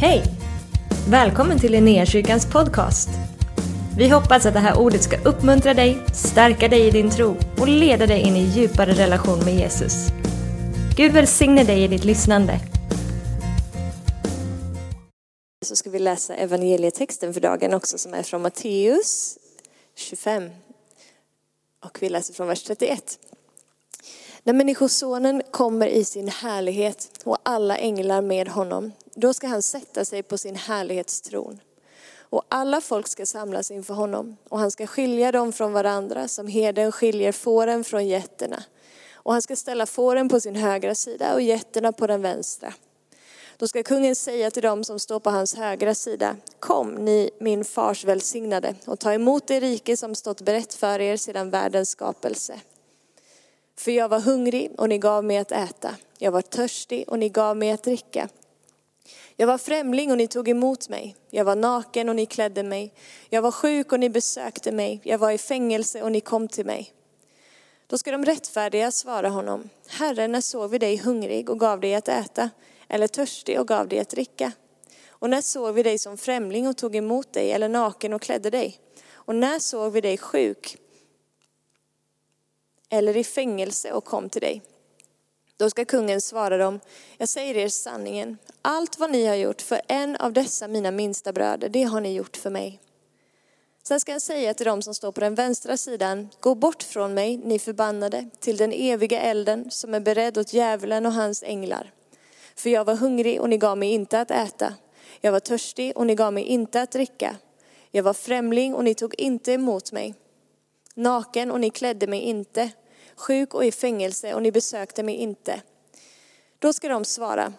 Hej! Välkommen till Linnéakyrkans podcast. Vi hoppas att det här ordet ska uppmuntra dig, stärka dig i din tro och leda dig in i djupare relation med Jesus. Gud välsigne dig i ditt lyssnande. Så ska vi läsa evangelietexten för dagen också som är från Matteus 25. Och vi läser från vers 31. När Människosonen kommer i sin härlighet och alla änglar med honom, då ska han sätta sig på sin härlighetstron. Och alla folk ska samlas inför honom och han ska skilja dem från varandra som herden skiljer fåren från getterna. Och han ska ställa fåren på sin högra sida och getterna på den vänstra. Då ska kungen säga till dem som står på hans högra sida, kom ni min fars välsignade och ta emot det rike som stått berett för er sedan världens skapelse. För jag var hungrig och ni gav mig att äta. Jag var törstig och ni gav mig att dricka. Jag var främling och ni tog emot mig. Jag var naken och ni klädde mig. Jag var sjuk och ni besökte mig. Jag var i fängelse och ni kom till mig. Då ska de rättfärdiga svara honom, Herre, när såg vi dig hungrig och gav dig att äta, eller törstig och gav dig att dricka? Och när såg vi dig som främling och tog emot dig, eller naken och klädde dig? Och när såg vi dig sjuk eller i fängelse och kom till dig? Då ska kungen svara dem, jag säger er sanningen, allt vad ni har gjort för en av dessa mina minsta bröder, det har ni gjort för mig. Sen ska han säga till dem som står på den vänstra sidan, gå bort från mig, ni förbannade, till den eviga elden som är beredd åt djävulen och hans änglar. För jag var hungrig och ni gav mig inte att äta. Jag var törstig och ni gav mig inte att dricka. Jag var främling och ni tog inte emot mig. Naken och ni klädde mig inte. Sjuk och i fängelse och ni besökte mig inte. Då ska de svara,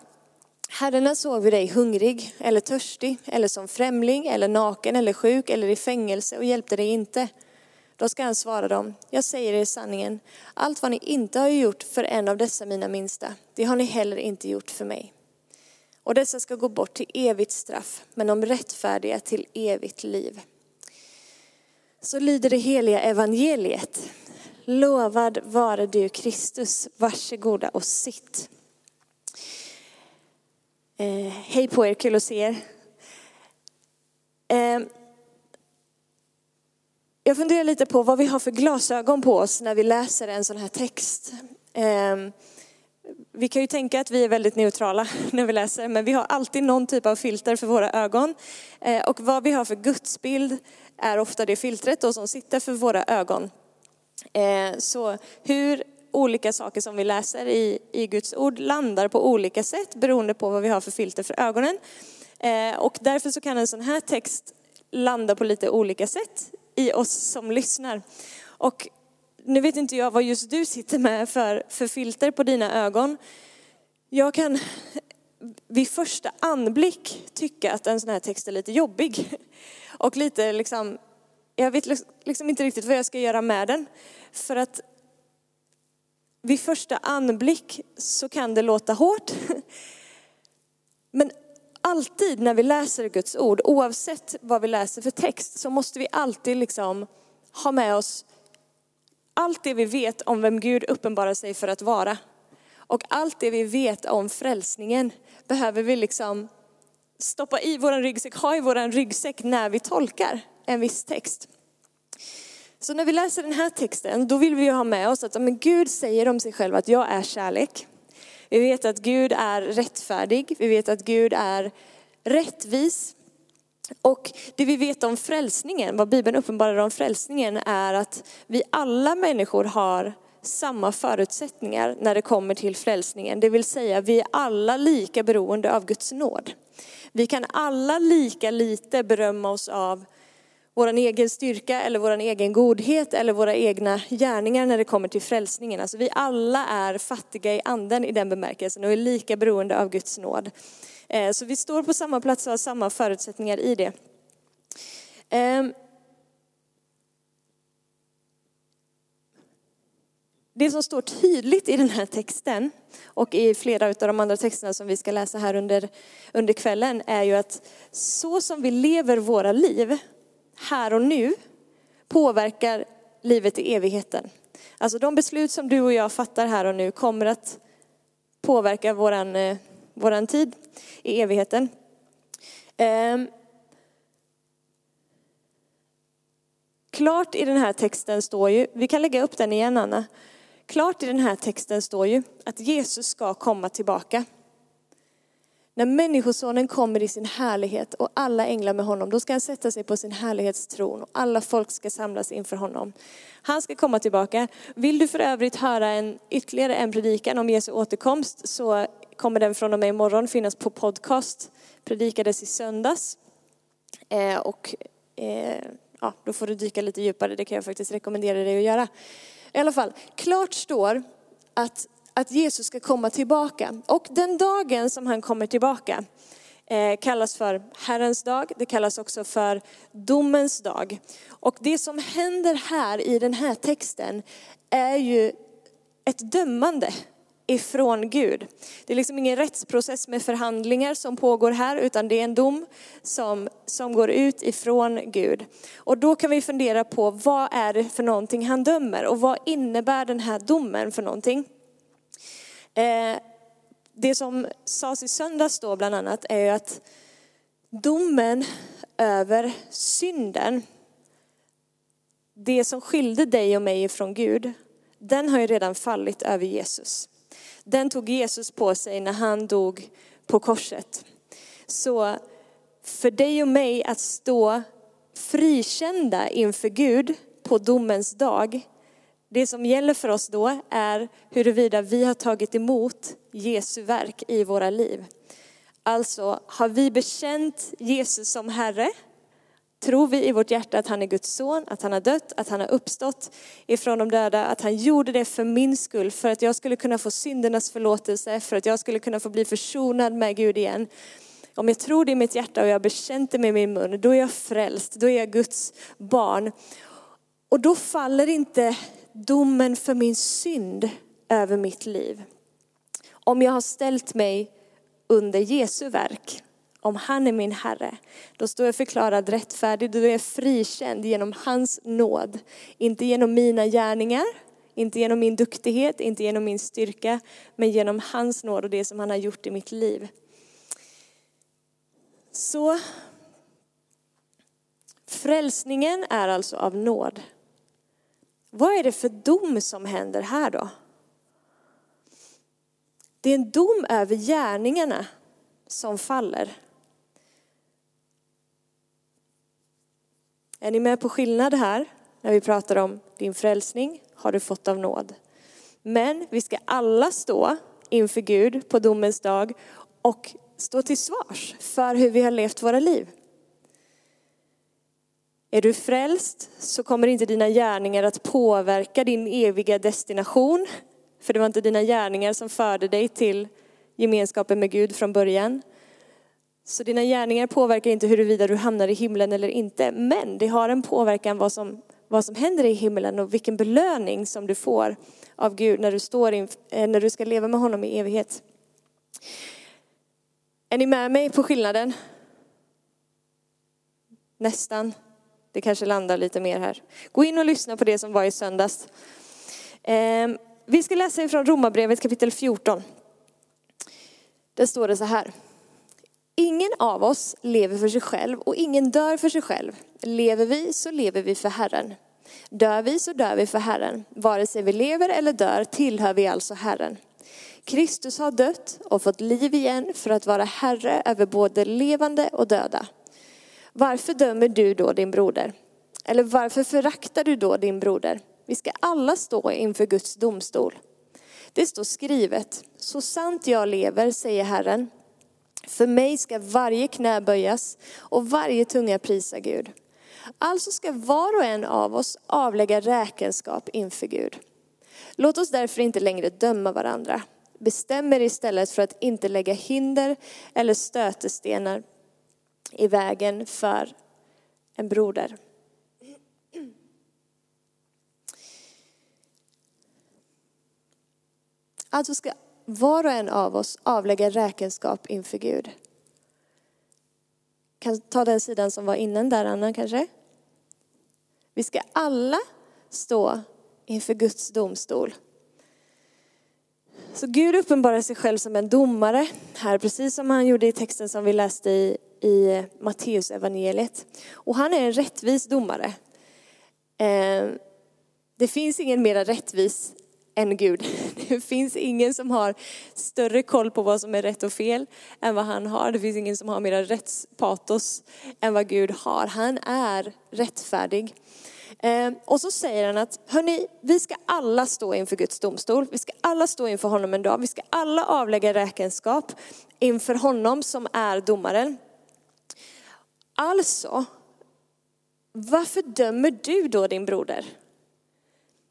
Herrarna såg vi dig hungrig eller törstig eller som främling eller naken eller sjuk eller i fängelse och hjälpte dig inte. Då ska han svara dem, jag säger er sanningen, allt vad ni inte har gjort för en av dessa mina minsta, det har ni heller inte gjort för mig. Och dessa ska gå bort till evigt straff, men de rättfärdiga till evigt liv. Så lyder det heliga evangeliet. Lovad vare du Kristus, varsågoda och sitt. Eh, hej på er, kul att se er. Eh, jag funderar lite på vad vi har för glasögon på oss när vi läser en sån här text. Eh, vi kan ju tänka att vi är väldigt neutrala när vi läser, men vi har alltid någon typ av filter för våra ögon. Eh, och vad vi har för gudsbild är ofta det filtret då som sitter för våra ögon. Eh, så hur olika saker som vi läser i, i Guds ord landar på olika sätt beroende på vad vi har för filter för ögonen. Eh, och därför så kan en sån här text landa på lite olika sätt i oss som lyssnar. Och nu vet inte jag vad just du sitter med för, för filter på dina ögon. Jag kan vid första anblick tycka att en sån här text är lite jobbig. Och lite liksom, jag vet liksom-, liksom inte riktigt vad jag ska göra med den. För att vid första anblick så kan det låta hårt. Men alltid när vi läser Guds ord, oavsett vad vi läser för text, så måste vi alltid liksom ha med oss allt det vi vet om vem Gud uppenbarar sig för att vara. Och allt det vi vet om frälsningen behöver vi liksom stoppa i vår ryggsäck, ha i vår ryggsäck när vi tolkar en viss text. Så när vi läser den här texten, då vill vi ha med oss att men Gud säger om sig själv att jag är kärlek. Vi vet att Gud är rättfärdig, vi vet att Gud är rättvis. Och det vi vet om frälsningen, vad Bibeln uppenbarar om frälsningen är att vi alla människor har samma förutsättningar när det kommer till frälsningen. Det vill säga vi är alla lika beroende av Guds nåd. Vi kan alla lika lite berömma oss av vår egen styrka eller vår egen godhet eller våra egna gärningar när det kommer till frälsningen. Alltså vi alla är fattiga i anden i den bemärkelsen och är lika beroende av Guds nåd. Eh, så vi står på samma plats och har samma förutsättningar i det. Ehm, det som står tydligt i den här texten och i flera av de andra texterna som vi ska läsa här under, under kvällen är ju att så som vi lever våra liv här och nu påverkar livet i evigheten. Alltså de beslut som du och jag fattar här och nu kommer att påverka våran, eh, våran tid i evigheten. Ehm. Klart i den här texten står ju, vi kan lägga upp den igen Anna. Klart i den här texten står ju att Jesus ska komma tillbaka. När Människosonen kommer i sin härlighet och alla änglar med honom, då ska han sätta sig på sin härlighetstron och alla folk ska samlas inför honom. Han ska komma tillbaka. Vill du för övrigt höra en, ytterligare en predikan om Jesu återkomst så kommer den från och med imorgon finnas på podcast. Predikades i söndags. Eh, och eh, ja, då får du dyka lite djupare, det kan jag faktiskt rekommendera dig att göra. I alla fall, klart står att att Jesus ska komma tillbaka. Och den dagen som han kommer tillbaka eh, kallas för Herrens dag, det kallas också för domens dag. Och det som händer här i den här texten är ju ett dömande ifrån Gud. Det är liksom ingen rättsprocess med förhandlingar som pågår här, utan det är en dom som, som går ut ifrån Gud. Och då kan vi fundera på vad är det för någonting han dömer och vad innebär den här domen för någonting? Eh, det som sades i söndags då bland annat är ju att domen över synden, det som skilde dig och mig från Gud, den har ju redan fallit över Jesus. Den tog Jesus på sig när han dog på korset. Så för dig och mig att stå frikända inför Gud på domens dag, det som gäller för oss då är huruvida vi har tagit emot Jesu verk i våra liv. Alltså, har vi bekänt Jesus som Herre? Tror vi i vårt hjärta att han är Guds son, att han har dött, att han har uppstått ifrån de döda, att han gjorde det för min skull, för att jag skulle kunna få syndernas förlåtelse, för att jag skulle kunna få bli försonad med Gud igen. Om jag tror det i mitt hjärta och jag har bekänt det med min mun, då är jag frälst, då är jag Guds barn. Och då faller inte domen för min synd över mitt liv. Om jag har ställt mig under Jesu verk, om han är min Herre, då står jag förklarad rättfärdig, då är jag frikänd genom hans nåd. Inte genom mina gärningar, inte genom min duktighet, inte genom min styrka, men genom hans nåd och det som han har gjort i mitt liv. Så frälsningen är alltså av nåd. Vad är det för dom som händer här då? Det är en dom över gärningarna som faller. Är ni med på skillnad här när vi pratar om din frälsning har du fått av nåd. Men vi ska alla stå inför Gud på domens dag och stå till svars för hur vi har levt våra liv. Är du frälst så kommer inte dina gärningar att påverka din eviga destination. För det var inte dina gärningar som förde dig till gemenskapen med Gud från början. Så dina gärningar påverkar inte huruvida du hamnar i himlen eller inte. Men det har en påverkan vad som, vad som händer i himlen och vilken belöning som du får av Gud när du, står in, eh, när du ska leva med honom i evighet. Är ni med mig på skillnaden? Nästan. Det kanske landar lite mer här. Gå in och lyssna på det som var i söndags. Ehm, vi ska läsa ifrån Romarbrevet kapitel 14. Där står det så här. Ingen av oss lever för sig själv och ingen dör för sig själv. Lever vi så lever vi för Herren. Dör vi så dör vi för Herren. Vare sig vi lever eller dör tillhör vi alltså Herren. Kristus har dött och fått liv igen för att vara Herre över både levande och döda. Varför dömer du då din broder? Eller varför föraktar du då din broder? Vi ska alla stå inför Guds domstol. Det står skrivet, så sant jag lever, säger Herren, för mig ska varje knä böjas och varje tunga prisa Gud. Alltså ska var och en av oss avlägga räkenskap inför Gud. Låt oss därför inte längre döma varandra. Bestäm er istället för att inte lägga hinder eller stötestenar i vägen för en broder. Alltså ska var och en av oss avlägga räkenskap inför Gud. Kan ta den sidan som var innan där, Anna kanske? Vi ska alla stå inför Guds domstol. Så Gud uppenbarar sig själv som en domare här, precis som han gjorde i texten som vi läste i i Matteus evangeliet. Och han är en rättvis domare. Eh, det finns ingen mer rättvis än Gud. Det finns ingen som har större koll på vad som är rätt och fel än vad han har. Det finns ingen som har mera rättspatos än vad Gud har. Han är rättfärdig. Eh, och så säger han att, hörni, vi ska alla stå inför Guds domstol. Vi ska alla stå inför honom en dag. Vi ska alla avlägga räkenskap inför honom som är domaren. Alltså, varför dömer du då din broder?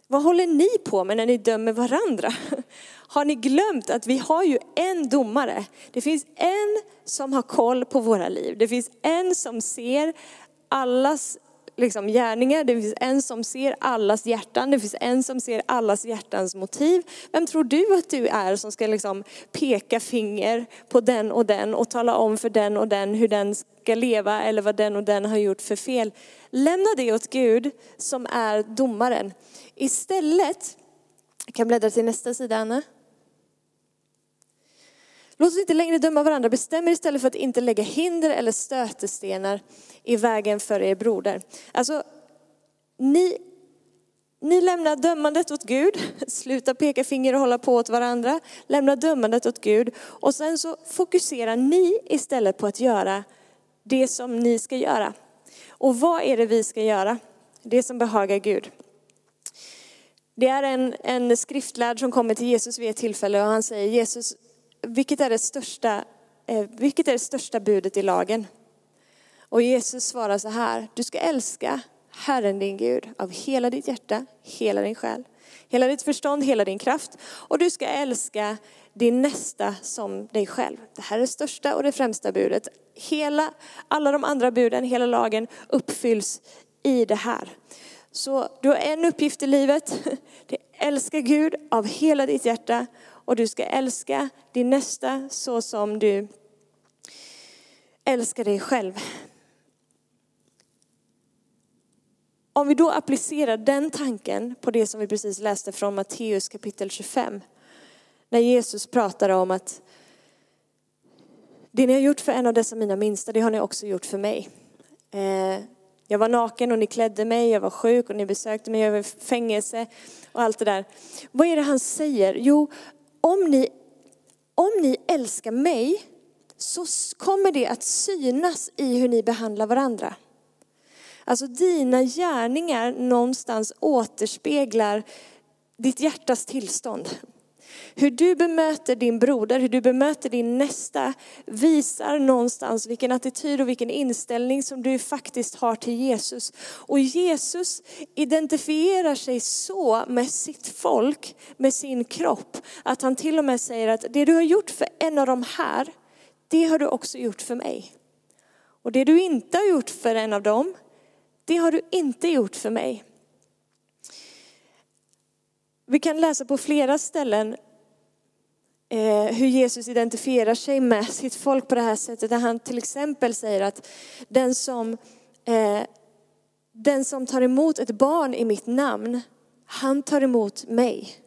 Vad håller ni på med när ni dömer varandra? Har ni glömt att vi har ju en domare? Det finns en som har koll på våra liv. Det finns en som ser allas liksom, gärningar. Det finns en som ser allas hjärtan. Det finns en som ser allas hjärtans motiv. Vem tror du att du är som ska liksom, peka finger på den och den och tala om för den och den hur den ska leva eller vad den och den har gjort för fel? Lämna det åt Gud som är domaren. Istället, jag kan bläddra till nästa sida Anna. Låt oss inte längre döma varandra, bestäm er istället för att inte lägga hinder eller stötestenar i vägen för er broder. Alltså, ni, ni lämnar dömandet åt Gud, sluta peka finger och hålla på åt varandra. Lämna dömandet åt Gud och sen så fokuserar ni istället på att göra det som ni ska göra. Och vad är det vi ska göra? Det som behagar Gud. Det är en, en skriftlärd som kommer till Jesus vid ett tillfälle och han säger Jesus, vilket är det största, eh, vilket är det största budet i lagen? Och Jesus svarar så här, du ska älska Herren din Gud av hela ditt hjärta, hela din själ, hela ditt förstånd, hela din kraft. Och du ska älska din nästa som dig själv. Det här är det största och det främsta budet. Hela, alla de andra buden, hela lagen uppfylls i det här. Så du har en uppgift i livet, det är älska Gud av hela ditt hjärta och du ska älska din nästa så som du älskar dig själv. Om vi då applicerar den tanken på det som vi precis läste från Matteus kapitel 25. När Jesus pratar om att det ni har gjort för en av dessa mina minsta, det har ni också gjort för mig. Eh, jag var naken och ni klädde mig, jag var sjuk och ni besökte mig, jag var i fängelse och allt det där. Vad är det han säger? Jo, om ni, om ni älskar mig så kommer det att synas i hur ni behandlar varandra. Alltså dina gärningar någonstans återspeglar ditt hjärtas tillstånd. Hur du bemöter din broder, hur du bemöter din nästa visar någonstans vilken attityd och vilken inställning som du faktiskt har till Jesus. Och Jesus identifierar sig så med sitt folk, med sin kropp, att han till och med säger att det du har gjort för en av de här, det har du också gjort för mig. Och det du inte har gjort för en av dem, det har du inte gjort för mig. Vi kan läsa på flera ställen Eh, hur Jesus identifierar sig med sitt folk på det här sättet. Där han till exempel säger att den som, eh, den som tar emot ett barn i mitt namn, han tar emot mig.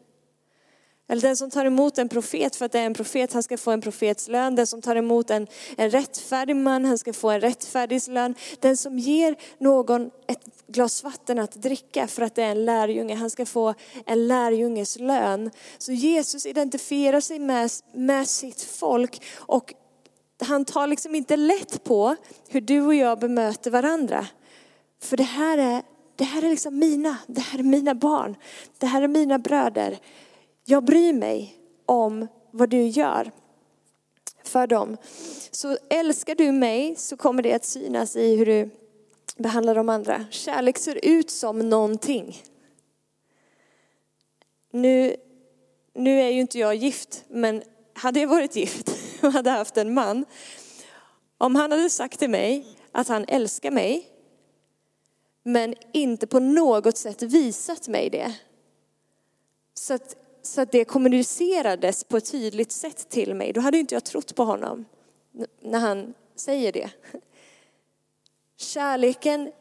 Eller den som tar emot en profet för att det är en profet, han ska få en profets lön. Den som tar emot en, en rättfärdig man, han ska få en rättfärdig lön. Den som ger någon ett glas vatten att dricka för att det är en lärjunge, han ska få en lärjunges lön. Så Jesus identifierar sig med, med sitt folk och han tar liksom inte lätt på hur du och jag bemöter varandra. För det här är, det här är liksom mina, det här är mina barn, det här är mina bröder. Jag bryr mig om vad du gör för dem. Så älskar du mig så kommer det att synas i hur du behandlar de andra. Kärlek ser ut som någonting. Nu, nu är ju inte jag gift, men hade jag varit gift och hade haft en man, om han hade sagt till mig att han älskar mig, men inte på något sätt visat mig det. Så att så att det kommunicerades på ett tydligt sätt till mig, då hade inte jag trott på honom när han säger det. Kärleken,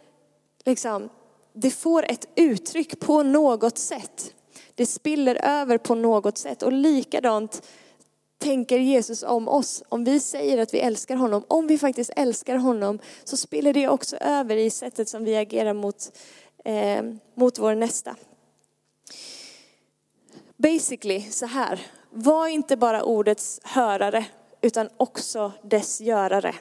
liksom, det får ett uttryck på något sätt. Det spiller över på något sätt. Och likadant tänker Jesus om oss? Om vi säger att vi älskar honom, om vi faktiskt älskar honom, så spiller det också över i sättet som vi agerar mot, eh, mot vår nästa. Basically så här, var inte bara ordets hörare, utan också dess görare.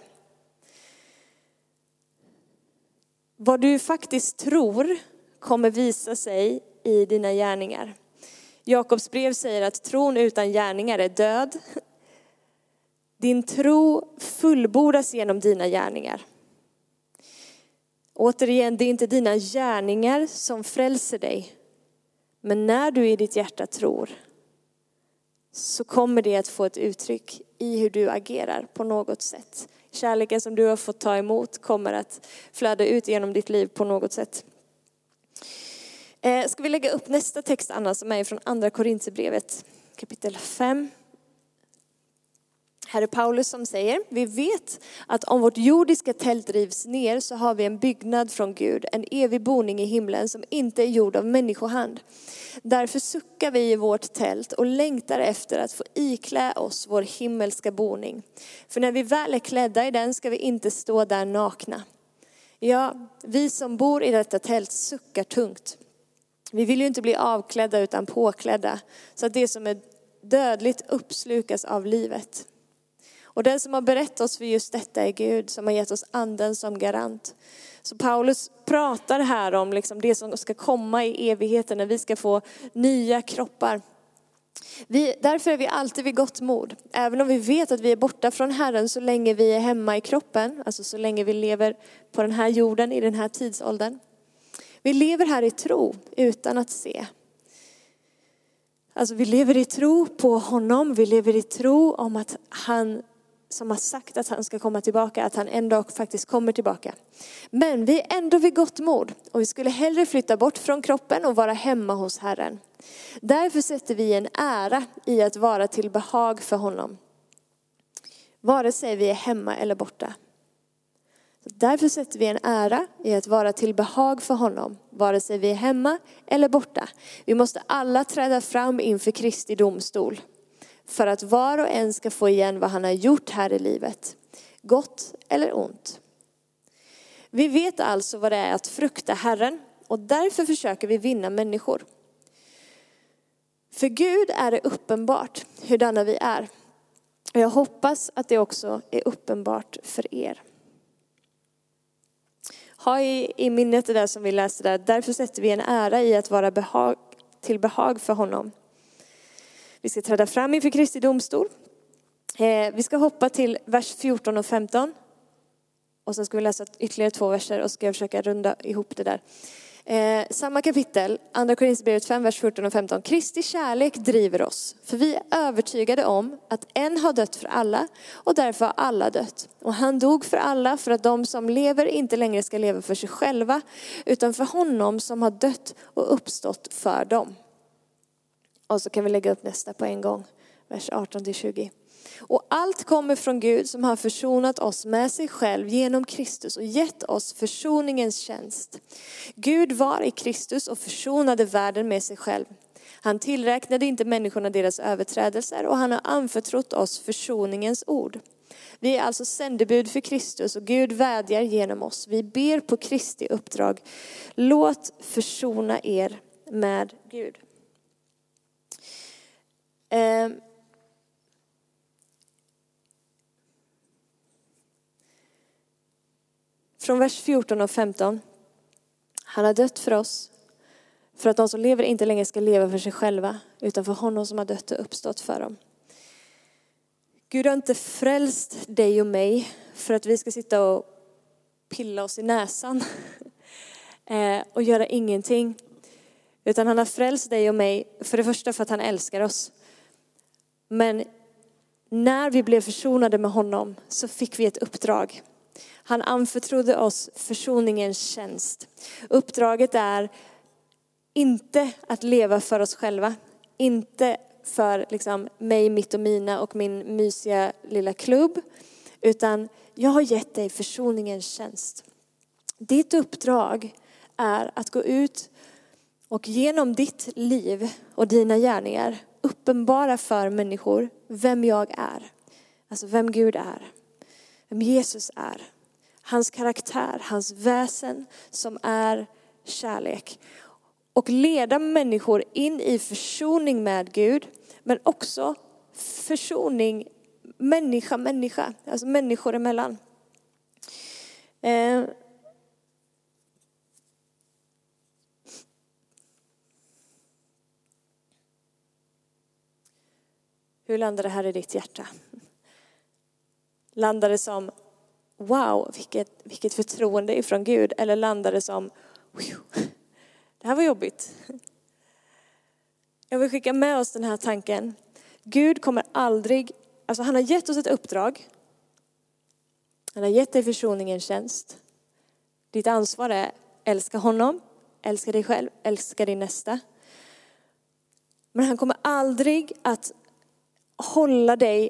Vad du faktiskt tror kommer visa sig i dina gärningar. Jakobs brev säger att tron utan gärningar är död. Din tro fullbordas genom dina gärningar. Återigen, det är inte dina gärningar som frälser dig. Men när du i ditt hjärta tror så kommer det att få ett uttryck i hur du agerar på något sätt. Kärleken som du har fått ta emot kommer att flöda ut genom ditt liv på något sätt. Eh, ska vi lägga upp nästa text Anna som är från andra Korinthierbrevet kapitel 5. Här är Paulus som säger, vi vet att om vårt jordiska tält rivs ner så har vi en byggnad från Gud, en evig boning i himlen som inte är gjord av människohand. Därför suckar vi i vårt tält och längtar efter att få iklä oss vår himmelska boning. För när vi väl är klädda i den ska vi inte stå där nakna. Ja, vi som bor i detta tält suckar tungt. Vi vill ju inte bli avklädda utan påklädda, så att det som är dödligt uppslukas av livet. Och den som har berättat oss för just detta är Gud, som har gett oss anden som garant. Så Paulus pratar här om liksom det som ska komma i evigheten, när vi ska få nya kroppar. Vi, därför är vi alltid vid gott mod. Även om vi vet att vi är borta från Herren så länge vi är hemma i kroppen, alltså så länge vi lever på den här jorden i den här tidsåldern. Vi lever här i tro utan att se. Alltså vi lever i tro på honom, vi lever i tro om att han som har sagt att han ska komma tillbaka, att han ändå faktiskt kommer tillbaka. Men vi är ändå vid gott mod och vi skulle hellre flytta bort från kroppen och vara hemma hos Herren. Därför sätter vi en ära i att vara till behag för honom. Vare sig vi är hemma eller borta. Därför sätter vi en ära i att vara till behag för honom, vare sig vi är hemma eller borta. Vi måste alla träda fram inför Kristi domstol för att var och en ska få igen vad han har gjort här i livet, gott eller ont. Vi vet alltså vad det är att frukta Herren och därför försöker vi vinna människor. För Gud är det uppenbart hurdana vi är. Och jag hoppas att det också är uppenbart för er. Ha i, i minnet det där som vi läste där, därför sätter vi en ära i att vara behag, till behag för honom. Vi ska träda fram inför Kristi domstol. Eh, vi ska hoppa till vers 14 och 15. Och sen ska vi läsa ytterligare två verser och ska jag försöka runda ihop det där. Eh, samma kapitel, Andra Korinthierbrevet 5, vers 14 och 15. Kristi kärlek driver oss, för vi är övertygade om att en har dött för alla och därför har alla dött. Och han dog för alla för att de som lever inte längre ska leva för sig själva, utan för honom som har dött och uppstått för dem. Och så kan vi lägga upp nästa på en gång, vers 18-20. Och allt kommer från Gud som har försonat oss med sig själv genom Kristus och gett oss försoningens tjänst. Gud var i Kristus och försonade världen med sig själv. Han tillräknade inte människorna deras överträdelser och han har anförtrott oss försoningens ord. Vi är alltså sändebud för Kristus och Gud vädjar genom oss. Vi ber på Kristi uppdrag. Låt försona er med Gud. Eh, från vers 14 och 15. Han har dött för oss, för att de som lever inte längre ska leva för sig själva, utan för honom som har dött och uppstått för dem. Gud har inte frälst dig och mig för att vi ska sitta och pilla oss i näsan eh, och göra ingenting. Utan han har frälst dig och mig för det första för att han älskar oss. Men när vi blev försonade med honom så fick vi ett uppdrag. Han anförtrodde oss försoningens tjänst. Uppdraget är inte att leva för oss själva, inte för liksom mig, mitt och mina och min mysiga lilla klubb, utan jag har gett dig försoningens tjänst. Ditt uppdrag är att gå ut och genom ditt liv och dina gärningar uppenbara för människor vem jag är. Alltså vem Gud är. Vem Jesus är. Hans karaktär, hans väsen som är kärlek. Och leda människor in i försoning med Gud, men också försoning människa, människa, alltså människor emellan. Eh. Hur landar det här i ditt hjärta? Landar det som wow, vilket, vilket förtroende ifrån Gud? Eller landar det som det här var jobbigt? Jag vill skicka med oss den här tanken. Gud kommer aldrig Alltså han har gett oss ett uppdrag. Han har gett dig försoningens tjänst. Ditt ansvar är älska honom, älska dig själv, älska din nästa. Men han kommer aldrig att hålla dig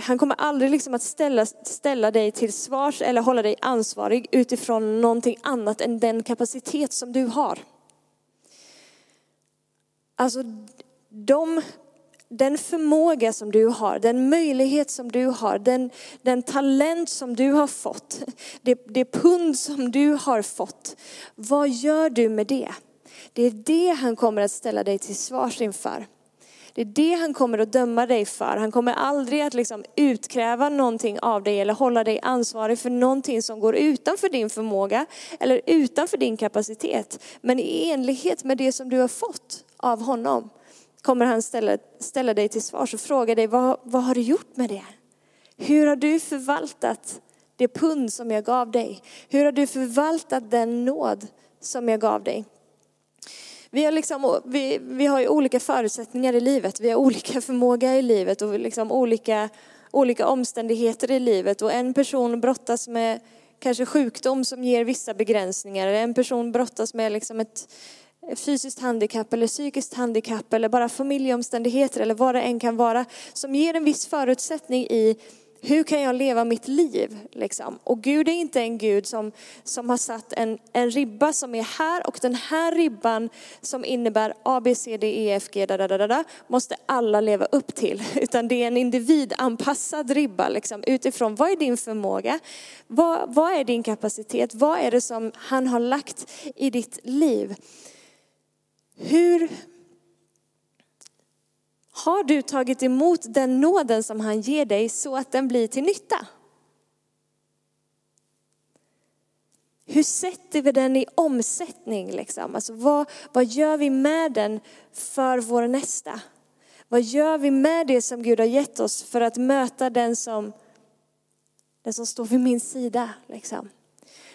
han kommer aldrig liksom att ställa, ställa dig till svars eller hålla dig ansvarig utifrån någonting annat än den kapacitet som du har. Alltså de den förmåga som du har, den möjlighet som du har, den, den talent som du har fått, det, det pund som du har fått. Vad gör du med det? Det är det han kommer att ställa dig till svars inför. Det är det han kommer att döma dig för. Han kommer aldrig att liksom utkräva någonting av dig eller hålla dig ansvarig för någonting som går utanför din förmåga eller utanför din kapacitet. Men i enlighet med det som du har fått av honom kommer han ställa, ställa dig till svars och fråga dig, vad, vad har du gjort med det? Hur har du förvaltat det pund som jag gav dig? Hur har du förvaltat den nåd som jag gav dig? Vi har, liksom, vi, vi har ju olika förutsättningar i livet, vi har olika förmåga i livet och liksom olika, olika omständigheter i livet. Och en person brottas med kanske sjukdom som ger vissa begränsningar. En person brottas med liksom ett, fysiskt handikapp eller psykiskt handikapp eller bara familjeomständigheter eller vad det än kan vara som ger en viss förutsättning i hur kan jag leva mitt liv? Liksom. Och Gud är inte en Gud som, som har satt en, en ribba som är här och den här ribban som innebär A, B, C, D, E, F, G, da, da, da, da, måste alla leva upp till. Utan det är en individanpassad ribba liksom, utifrån vad är din förmåga? Vad, vad är din kapacitet? Vad är det som han har lagt i ditt liv? Hur har du tagit emot den nåden som han ger dig så att den blir till nytta? Hur sätter vi den i omsättning? Liksom? Alltså vad, vad gör vi med den för vår nästa? Vad gör vi med det som Gud har gett oss för att möta den som, den som står vid min sida? Liksom?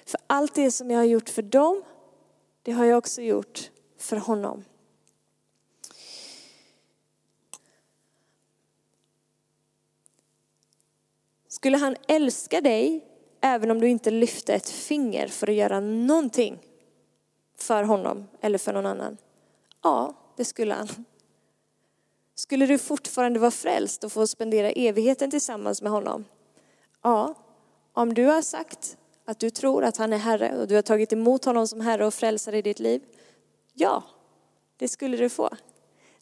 För allt det som jag har gjort för dem, det har jag också gjort för honom. Skulle han älska dig även om du inte lyfte ett finger för att göra någonting för honom eller för någon annan? Ja, det skulle han. Skulle du fortfarande vara frälst och få spendera evigheten tillsammans med honom? Ja, om du har sagt att du tror att han är Herre och du har tagit emot honom som Herre och frälsare i ditt liv, Ja, det skulle du få.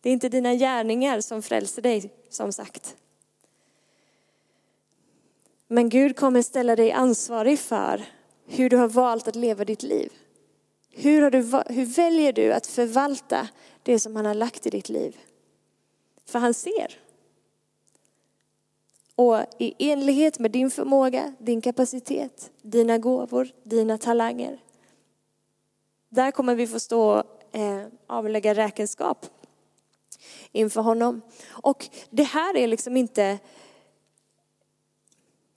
Det är inte dina gärningar som frälser dig, som sagt. Men Gud kommer ställa dig ansvarig för hur du har valt att leva ditt liv. Hur, har du, hur väljer du att förvalta det som han har lagt i ditt liv? För han ser. Och i enlighet med din förmåga, din kapacitet, dina gåvor, dina talanger. Där kommer vi få stå eh, avlägga räkenskap inför honom. Och det här är liksom inte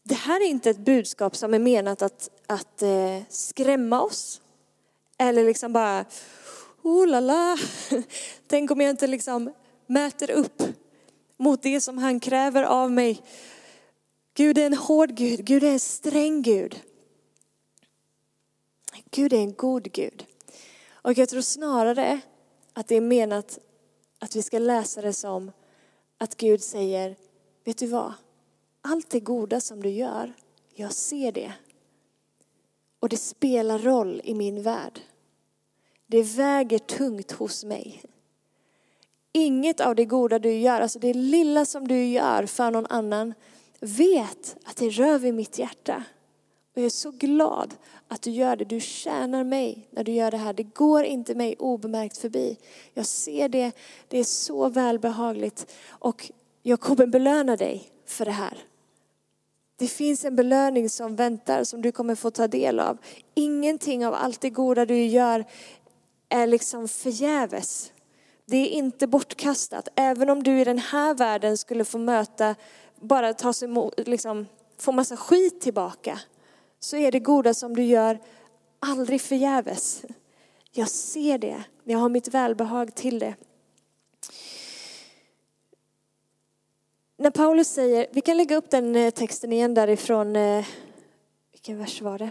det här är inte ett budskap som är menat att, att eh, skrämma oss. Eller liksom bara, oh la la, tänk om jag inte liksom mäter upp mot det som han kräver av mig. Gud är en hård Gud, Gud är en sträng Gud. Gud är en god Gud. Och jag tror snarare att det är menat att vi ska läsa det som att Gud säger, vet du vad? Allt det goda som du gör, jag ser det. Och det spelar roll i min värld. Det väger tungt hos mig. inget av det goda du gör, alltså det lilla som du gör för någon annan, vet att det rör vid mitt hjärta. Och jag är så glad att du gör det. Du tjänar mig när du gör det här. Det går inte mig obemärkt förbi. Jag ser det, det är så välbehagligt. Och jag kommer belöna dig för det här. Det finns en belöning som väntar som du kommer få ta del av. Ingenting av allt det goda du gör är liksom förgäves. Det är inte bortkastat. Även om du i den här världen skulle få möta, bara ta sig emot, liksom, få massa skit tillbaka, så är det goda som du gör aldrig förgäves. Jag ser det. Jag har mitt välbehag till det. När Paulus säger, vi kan lägga upp den eh, texten igen därifrån, eh, vilken vers var det?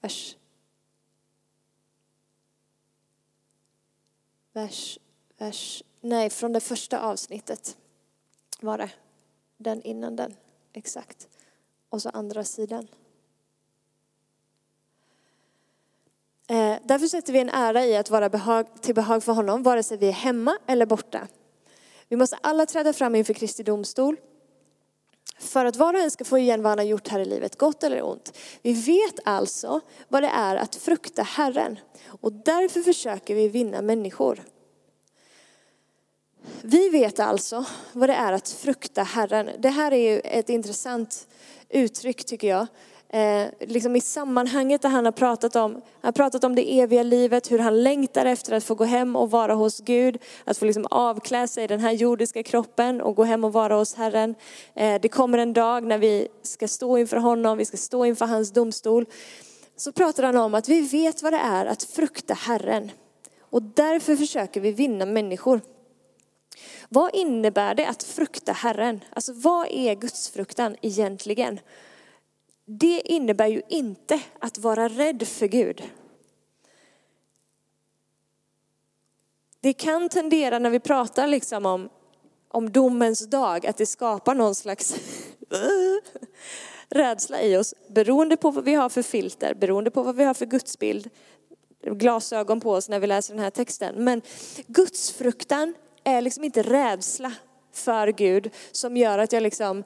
Vers vers, vers, nej från det första avsnittet var det. Den innan den, exakt. Och så andra sidan. Eh, därför sätter vi en ära i att vara behag, till behag för honom, vare sig vi är hemma eller borta. Vi måste alla träda fram inför Kristi domstol för att var och en ska få igen vad han har gjort här i livet, gott eller ont. Vi vet alltså vad det är att frukta Herren och därför försöker vi vinna människor. Vi vet alltså vad det är att frukta Herren. Det här är ju ett intressant uttryck tycker jag eh, liksom i sammanhanget där han har pratat om, han har pratat om det eviga livet, hur han längtar efter att få gå hem och vara hos Gud, att få liksom avklä sig i den här jordiska kroppen och gå hem och vara hos Herren. Eh, det kommer en dag när vi ska stå inför honom, vi ska stå inför hans domstol. Så pratar han om att vi vet vad det är att frukta Herren. Och därför försöker vi vinna människor. Vad innebär det att frukta Herren? Alltså vad är Gudsfruktan egentligen? Det innebär ju inte att vara rädd för Gud. Det kan tendera när vi pratar liksom om, om domens dag att det skapar någon slags rädsla i oss beroende på vad vi har för filter, beroende på vad vi har för gudsbild, glasögon på oss när vi läser den här texten. Men gudsfruktan är liksom inte rädsla för Gud som gör att jag liksom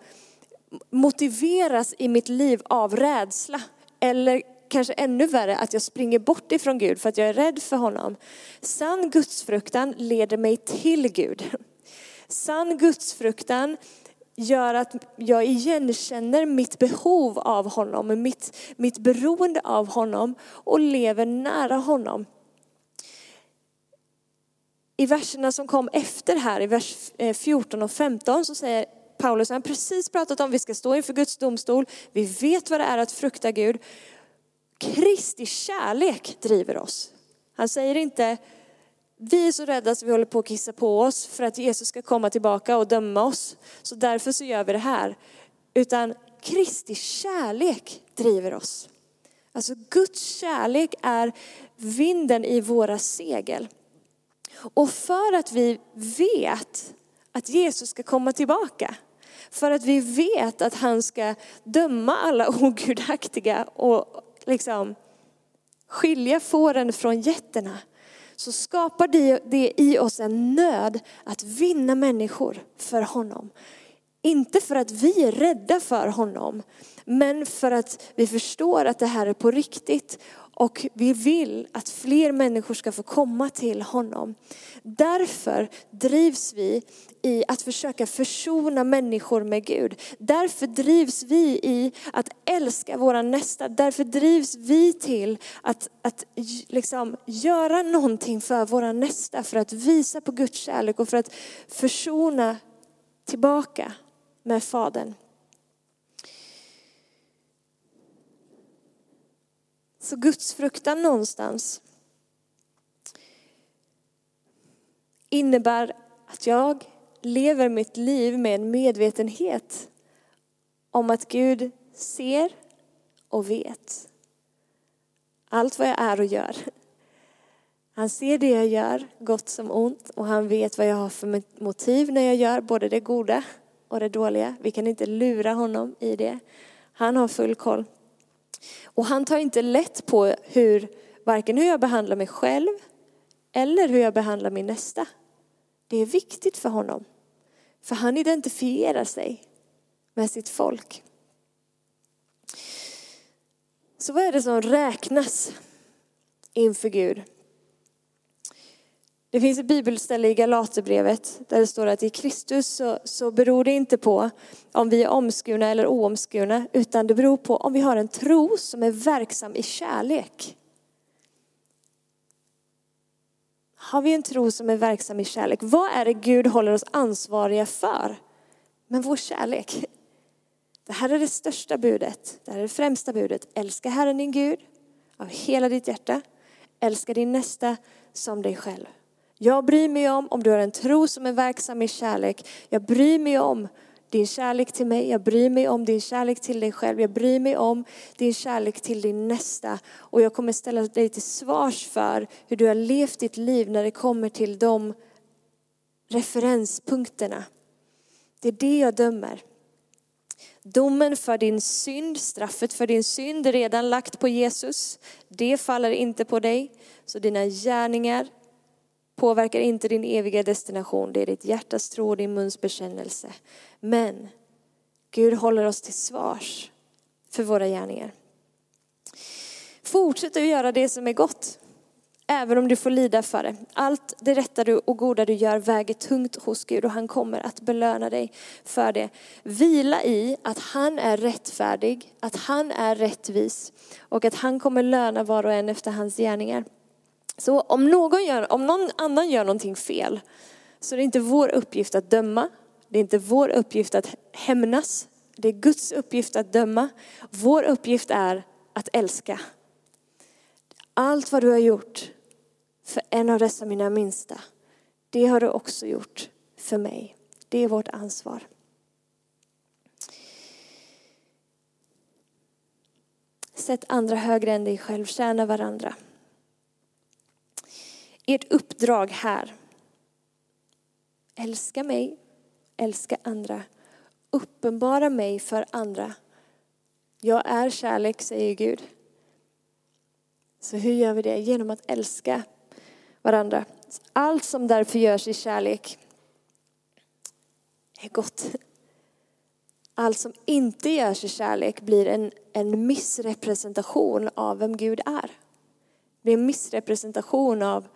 motiveras i mitt liv av rädsla. Eller kanske ännu värre att jag springer bort ifrån Gud för att jag är rädd för honom. Sann gudsfruktan leder mig till Gud. Sann gudsfruktan gör att jag igenkänner mitt behov av honom, mitt, mitt beroende av honom och lever nära honom. I verserna som kom efter här, i vers eh, 14 och 15, så säger Paulus har precis pratat om, vi ska stå inför Guds domstol. Vi vet vad det är att frukta Gud. Kristi kärlek driver oss. Han säger inte, vi är så rädda så vi håller på att kissa på oss för att Jesus ska komma tillbaka och döma oss. Så därför så gör vi det här. Utan Kristi kärlek driver oss. Alltså Guds kärlek är vinden i våra segel. Och för att vi vet att Jesus ska komma tillbaka, för att vi vet att han ska döma alla ogudaktiga och liksom skilja fåren från getterna. Så skapar det, det i oss en nöd att vinna människor för honom. Inte för att vi är rädda för honom, men för att vi förstår att det här är på riktigt och vi vill att fler människor ska få komma till honom. Därför drivs vi i att försöka försona människor med Gud. Därför drivs vi i att älska våra nästa. Därför drivs vi till att, att liksom göra någonting för våra nästa. För att visa på Guds kärlek och för att försona tillbaka med Fadern. Så gudsfruktan någonstans innebär att jag lever mitt liv med en medvetenhet om att Gud ser och vet allt vad jag är och gör. Han ser det jag gör, gott som ont, och han vet vad jag har för motiv när jag gör både det goda och det dåliga. Vi kan inte lura honom i det. Han har full koll. Och han tar inte lätt på hur, varken hur jag behandlar mig själv eller hur jag behandlar min nästa. Det är viktigt för honom. För han identifierar sig med sitt folk. Så vad är det som räknas inför Gud? Det finns ett bibelställe i Galaterbrevet där det står att i Kristus så, så beror det inte på om vi är omskurna eller oomskurna, utan det beror på om vi har en tro som är verksam i kärlek. Har vi en tro som är verksam i kärlek? Vad är det Gud håller oss ansvariga för? Men vår kärlek. Det här är det största budet. Det här är det främsta budet. Älska Herren din Gud av hela ditt hjärta. Älska din nästa som dig själv. Jag bryr mig om om du har en tro som är verksam i kärlek. Jag bryr mig om din kärlek till mig, jag bryr mig om din kärlek till dig själv, jag bryr mig om din kärlek till din nästa. Och jag kommer ställa dig till svars för hur du har levt ditt liv när det kommer till de referenspunkterna. Det är det jag dömer. Domen för din synd, straffet för din synd är redan lagt på Jesus. Det faller inte på dig. Så dina gärningar påverkar inte din eviga destination. Det är ditt hjärtas tro och din muns bekännelse. Men Gud håller oss till svars för våra gärningar. Fortsätt att göra det som är gott. Även om du får lida för det. Allt det rätta du och goda du gör väger tungt hos Gud och han kommer att belöna dig för det. Vila i att han är rättfärdig, att han är rättvis och att han kommer löna var och en efter hans gärningar. Så om någon, gör, om någon annan gör någonting fel så är det inte vår uppgift att döma. Det är inte vår uppgift att hämnas. Det är Guds uppgift att döma. Vår uppgift är att älska. Allt vad du har gjort för en av dessa mina minsta, det har du också gjort för mig. Det är vårt ansvar. Sätt andra högre än dig själv, tjäna varandra. Ert uppdrag här, älska mig, älska andra, uppenbara mig för andra. Jag är kärlek, säger Gud. Så hur gör vi det? Genom att älska varandra. Allt som därför görs i kärlek är gott. Allt som inte görs i kärlek blir en, en missrepresentation av vem Gud är. Det blir en missrepresentation av,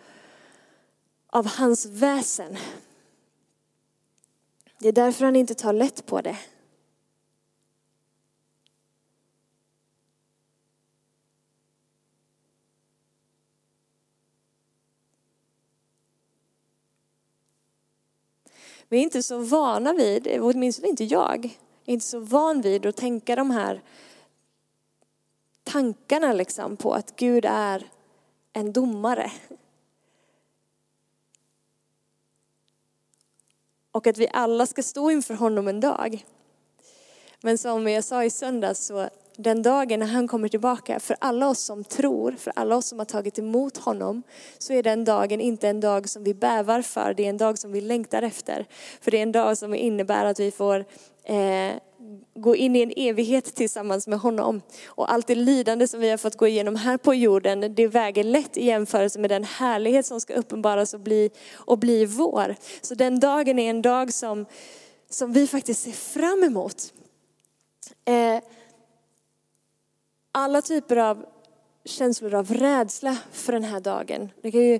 av hans väsen. Det är därför han inte tar lätt på det. Vi är inte så vana vid, åtminstone inte jag, är inte så van vid att tänka de här tankarna liksom på att Gud är en domare. Och att vi alla ska stå inför honom en dag. Men som jag sa i söndags så den dagen när han kommer tillbaka, för alla oss som tror, för alla oss som har tagit emot honom, så är den dagen inte en dag som vi bävar för, det är en dag som vi längtar efter. För det är en dag som innebär att vi får eh, gå in i en evighet tillsammans med honom. Och allt det lidande som vi har fått gå igenom här på jorden, det väger lätt i jämförelse med den härlighet som ska uppenbaras och bli, och bli vår. Så den dagen är en dag som, som vi faktiskt ser fram emot. Eh, alla typer av känslor av rädsla för den här dagen. Det kan ju,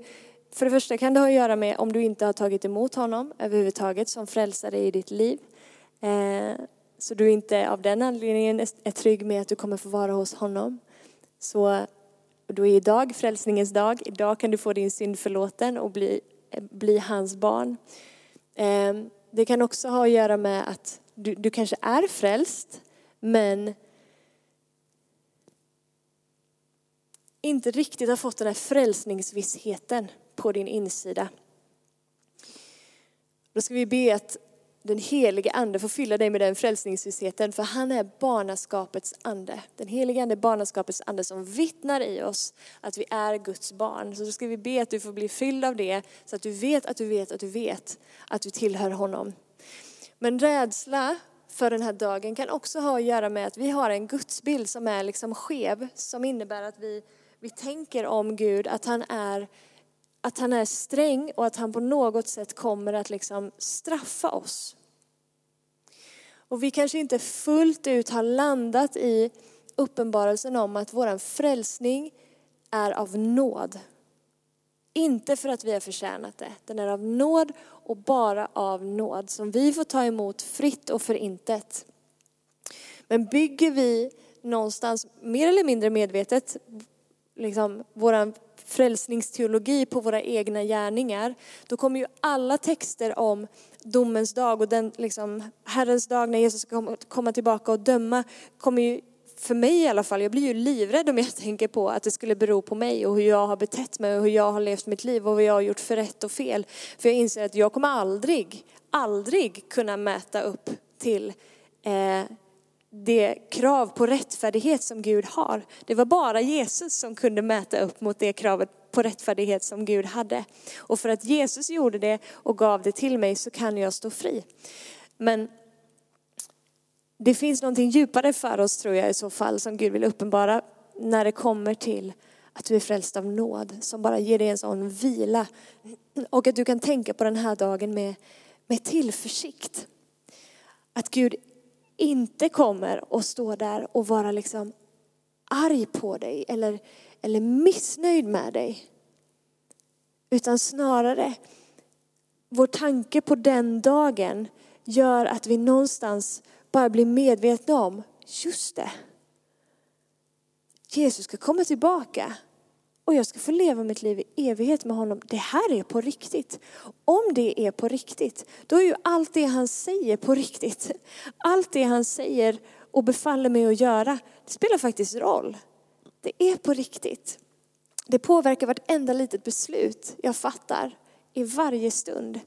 för det första kan det ha att göra med om du inte har tagit emot honom överhuvudtaget som frälsare i ditt liv. Eh, så du inte av den anledningen är trygg med att du kommer få vara hos honom. Så då är idag frälsningens dag. Idag kan du få din synd förlåten och bli, bli hans barn. Ehm, det kan också ha att göra med att du, du kanske är frälst men inte riktigt har fått den här frälsningsvissheten på din insida. Då ska vi be att den helige ande får fylla dig med den frälsningsvissheten, för han är barnaskapets ande. Den helige ande är barnaskapets ande som vittnar i oss att vi är Guds barn. Så då ska vi be att du får bli fylld av det, så att du vet att du vet att du vet att du tillhör honom. Men rädsla för den här dagen kan också ha att göra med att vi har en gudsbild som är liksom skev, som innebär att vi vi tänker om Gud att han är att han är sträng och att han på något sätt kommer att liksom straffa oss. Och vi kanske inte fullt ut har landat i uppenbarelsen om att vår frälsning är av nåd. Inte för att vi har förtjänat det. Den är av nåd och bara av nåd som vi får ta emot fritt och för intet. Men bygger vi någonstans, mer eller mindre medvetet, liksom vår frälsningsteologi på våra egna gärningar, då kommer ju alla texter om domens dag och den liksom, Herrens dag när Jesus ska komma tillbaka och döma, kommer ju för mig i alla fall, jag blir ju livrädd om jag tänker på att det skulle bero på mig och hur jag har betett mig och hur jag har levt mitt liv och vad jag har gjort för rätt och fel. För jag inser att jag kommer aldrig, aldrig kunna mäta upp till eh, det krav på rättfärdighet som Gud har. Det var bara Jesus som kunde mäta upp mot det kravet på rättfärdighet som Gud hade. Och för att Jesus gjorde det och gav det till mig så kan jag stå fri. Men det finns någonting djupare för oss tror jag i så fall som Gud vill uppenbara när det kommer till att du är frälst av nåd som bara ger dig en sån vila. Och att du kan tänka på den här dagen med, med tillförsikt. Att Gud inte kommer att stå där och vara liksom arg på dig eller, eller missnöjd med dig. Utan snarare, vår tanke på den dagen gör att vi någonstans bara blir medvetna om, just det. Jesus ska komma tillbaka och jag ska få leva mitt liv i evighet med honom. Det här är på riktigt. Om det är på riktigt, då är ju allt det han säger på riktigt. Allt det han säger och befaller mig att göra, det spelar faktiskt roll. Det är på riktigt. Det påverkar vartenda litet beslut jag fattar i varje stund.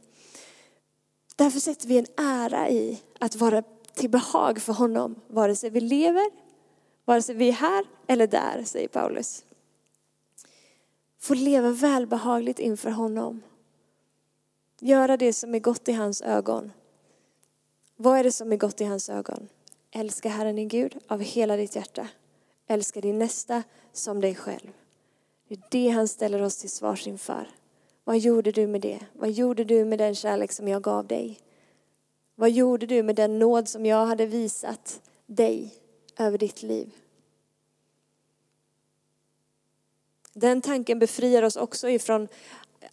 Därför sätter vi en ära i att vara till behag för honom, vare sig vi lever, vare sig vi är här eller där, säger Paulus. Få leva välbehagligt inför honom. Göra det som är gott i hans ögon. Vad är det som är gott i hans ögon? Älska Herren din Gud av hela ditt hjärta. Älska din nästa som dig själv. Det är det han ställer oss till svars inför. Vad gjorde du med det? Vad gjorde du med den kärlek som jag gav dig? Vad gjorde du med den nåd som jag hade visat dig över ditt liv? Den tanken befriar oss också ifrån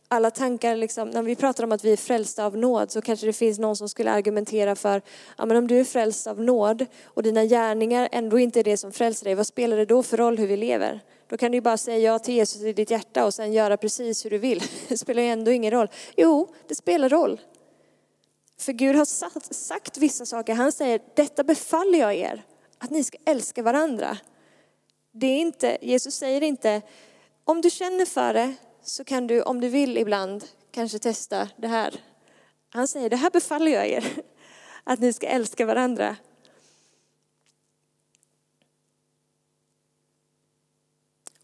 alla tankar, liksom, när vi pratar om att vi är frälsta av nåd så kanske det finns någon som skulle argumentera för, ja men om du är frälst av nåd och dina gärningar ändå inte är det som frälser dig, vad spelar det då för roll hur vi lever? Då kan du ju bara säga ja till Jesus i ditt hjärta och sen göra precis hur du vill. Det spelar ju ändå ingen roll. Jo, det spelar roll. För Gud har sagt vissa saker. Han säger, detta befaller jag er, att ni ska älska varandra. Det är inte, Jesus säger inte, om du känner för det så kan du, om du vill ibland, kanske testa det här. Han säger, det här befaller jag er, att ni ska älska varandra.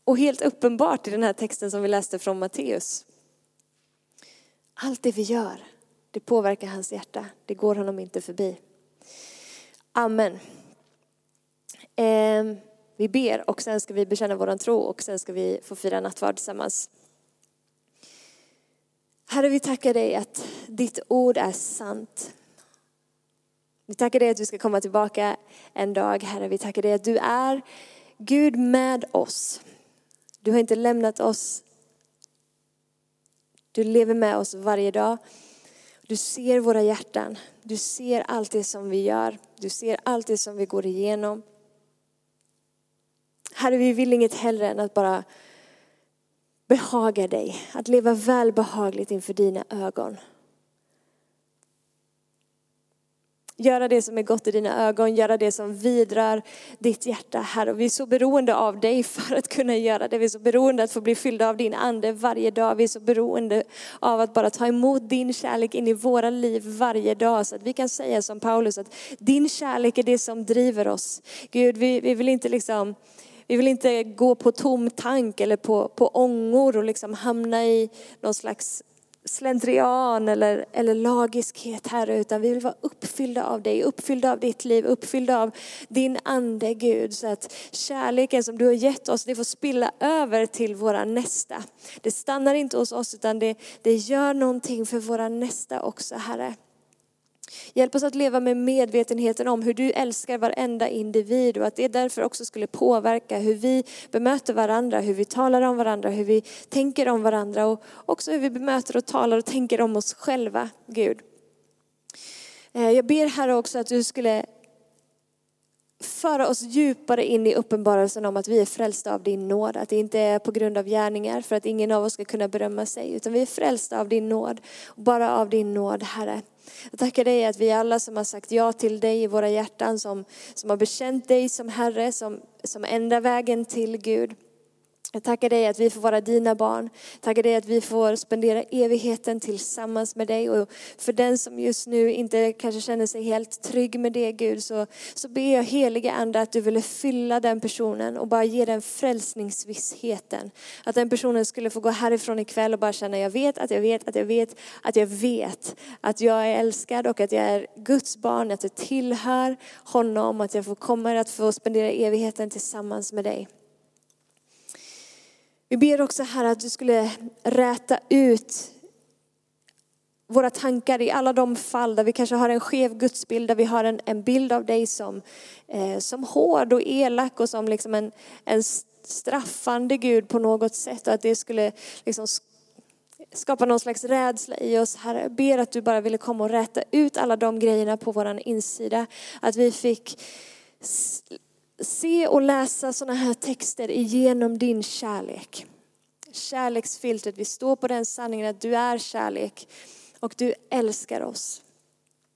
Och helt uppenbart i den här texten som vi läste från Matteus. Allt det vi gör, det påverkar hans hjärta. Det går honom inte förbi. Amen. Eh, vi ber och sen ska vi bekänna vår tro och sen ska vi få fira nattvard tillsammans. Herre, vi tackar dig att ditt ord är sant. Vi tackar dig att du ska komma tillbaka en dag, Herre. Vi tackar dig att du är Gud med oss. Du har inte lämnat oss. Du lever med oss varje dag. Du ser våra hjärtan. Du ser allt det som vi gör. Du ser allt det som vi går igenom. Herre, vi vill inget hellre än att bara behaga dig. Att leva välbehagligt inför dina ögon. Göra det som är gott i dina ögon, göra det som vidrar ditt hjärta, Herre. Vi är så beroende av dig för att kunna göra det. Vi är så beroende att få bli fyllda av din ande varje dag. Vi är så beroende av att bara ta emot din kärlek in i våra liv varje dag. Så att vi kan säga som Paulus att din kärlek är det som driver oss. Gud, vi, vi vill inte liksom vi vill inte gå på tom tank eller på, på ångor och liksom hamna i någon slags slentrian eller, eller lagiskhet Herre, utan vi vill vara uppfyllda av dig, uppfyllda av ditt liv, uppfyllda av din ande Gud. Så att kärleken som du har gett oss, det får spilla över till våra nästa. Det stannar inte hos oss utan det, det gör någonting för våra nästa också Herre. Hjälp oss att leva med medvetenheten om hur du älskar varenda individ och att det därför också skulle påverka hur vi bemöter varandra, hur vi talar om varandra, hur vi tänker om varandra och också hur vi bemöter och talar och tänker om oss själva, Gud. Eh, jag ber Herre också att du skulle föra oss djupare in i uppenbarelsen om att vi är frälsta av din nåd. Att det inte är på grund av gärningar för att ingen av oss ska kunna berömma sig. Utan vi är frälsta av din nåd. Bara av din nåd Herre. Jag tackar dig att vi alla som har sagt ja till dig i våra hjärtan, som, som har bekänt dig som Herre, som, som enda vägen till Gud. Jag tackar dig att vi får vara dina barn. Tackar dig att vi får spendera evigheten tillsammans med dig. Och för den som just nu inte kanske känner sig helt trygg med det Gud, så, så ber jag heliga Ande att du ville fylla den personen och bara ge den frälsningsvissheten. Att den personen skulle få gå härifrån ikväll och bara känna, jag vet att jag vet att jag vet att jag vet att jag är älskad och att jag är Guds barn, att jag tillhör honom, att jag får kommer att få spendera evigheten tillsammans med dig. Vi ber också här att du skulle räta ut våra tankar i alla de fall där vi kanske har en skev gudsbild, där vi har en, en bild av dig som, eh, som hård och elak och som liksom en, en straffande Gud på något sätt. Och att det skulle liksom skapa någon slags rädsla i oss. Herre, jag ber att du bara ville komma och räta ut alla de grejerna på vår insida. Att vi fick se och läsa sådana här texter genom din kärlek. Kärleksfiltret, vi står på den sanningen att du är kärlek och du älskar oss.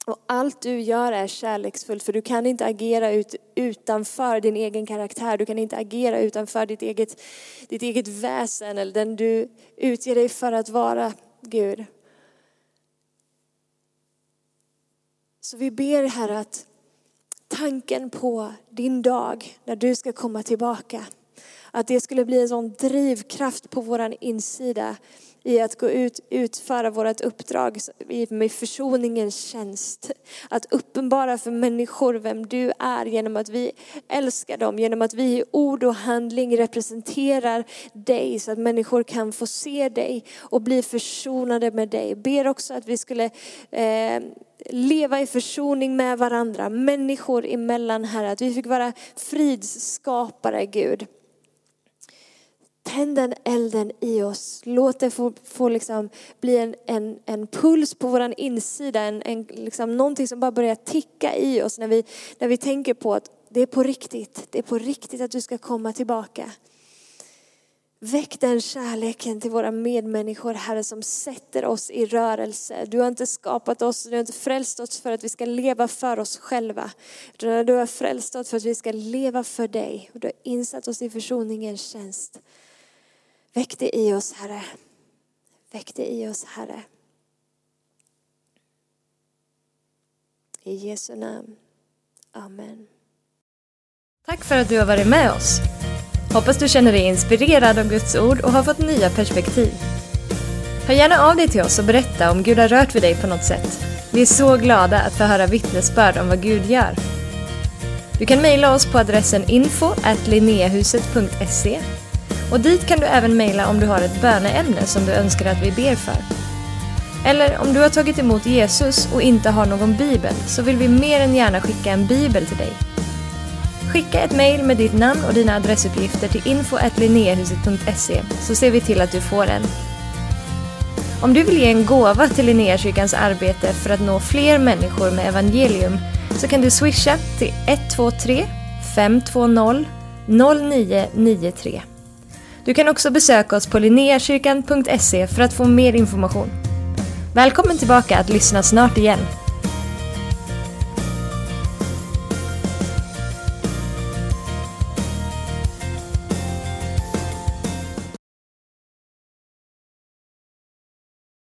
Och allt du gör är kärleksfullt för du kan inte agera ut, utanför din egen karaktär. Du kan inte agera utanför ditt eget, ditt eget väsen eller den du utger dig för att vara, Gud. Så vi ber här att tanken på din dag när du ska komma tillbaka. Att det skulle bli en sån drivkraft på vår insida i att gå ut, utföra vårt uppdrag med försoningens tjänst. Att uppenbara för människor vem du är genom att vi älskar dem, genom att vi i ord och handling representerar dig så att människor kan få se dig och bli försonade med dig. Ber också att vi skulle eh, leva i försoning med varandra, människor emellan Herre. Att vi fick vara fridsskapare Gud. Tänd den elden i oss. Låt det få, få liksom bli en, en, en puls på vår insida, en, en, liksom någonting som bara börjar ticka i oss när vi, när vi tänker på att det är på riktigt. Det är på riktigt att du ska komma tillbaka. Väck den kärleken till våra medmänniskor, Herre, som sätter oss i rörelse. Du har inte skapat oss, du har inte frälst oss för att vi ska leva för oss själva. Utan du har frälst oss för att vi ska leva för dig. Du har insatt oss i försoningens tjänst. Väck det i oss, Herre. Väck det i oss, Herre. I Jesu namn. Amen. Tack för att du har varit med oss. Hoppas du känner dig inspirerad av Guds ord och har fått nya perspektiv. Hör gärna av dig till oss och berätta om Gud har rört vid dig på något sätt. Vi är så glada att få höra vittnesbörd om vad Gud gör. Du kan mejla oss på adressen info och dit kan du även mejla om du har ett böneämne som du önskar att vi ber för. Eller om du har tagit emot Jesus och inte har någon bibel så vill vi mer än gärna skicka en bibel till dig. Skicka ett mejl med ditt namn och dina adressuppgifter till info.linneahuset.se så ser vi till att du får en. Om du vill ge en gåva till Linneakyrkans arbete för att nå fler människor med evangelium så kan du swisha till 123 520 0993. Du kan också besöka oss på linneakyrkan.se för att få mer information. Välkommen tillbaka att lyssna snart igen.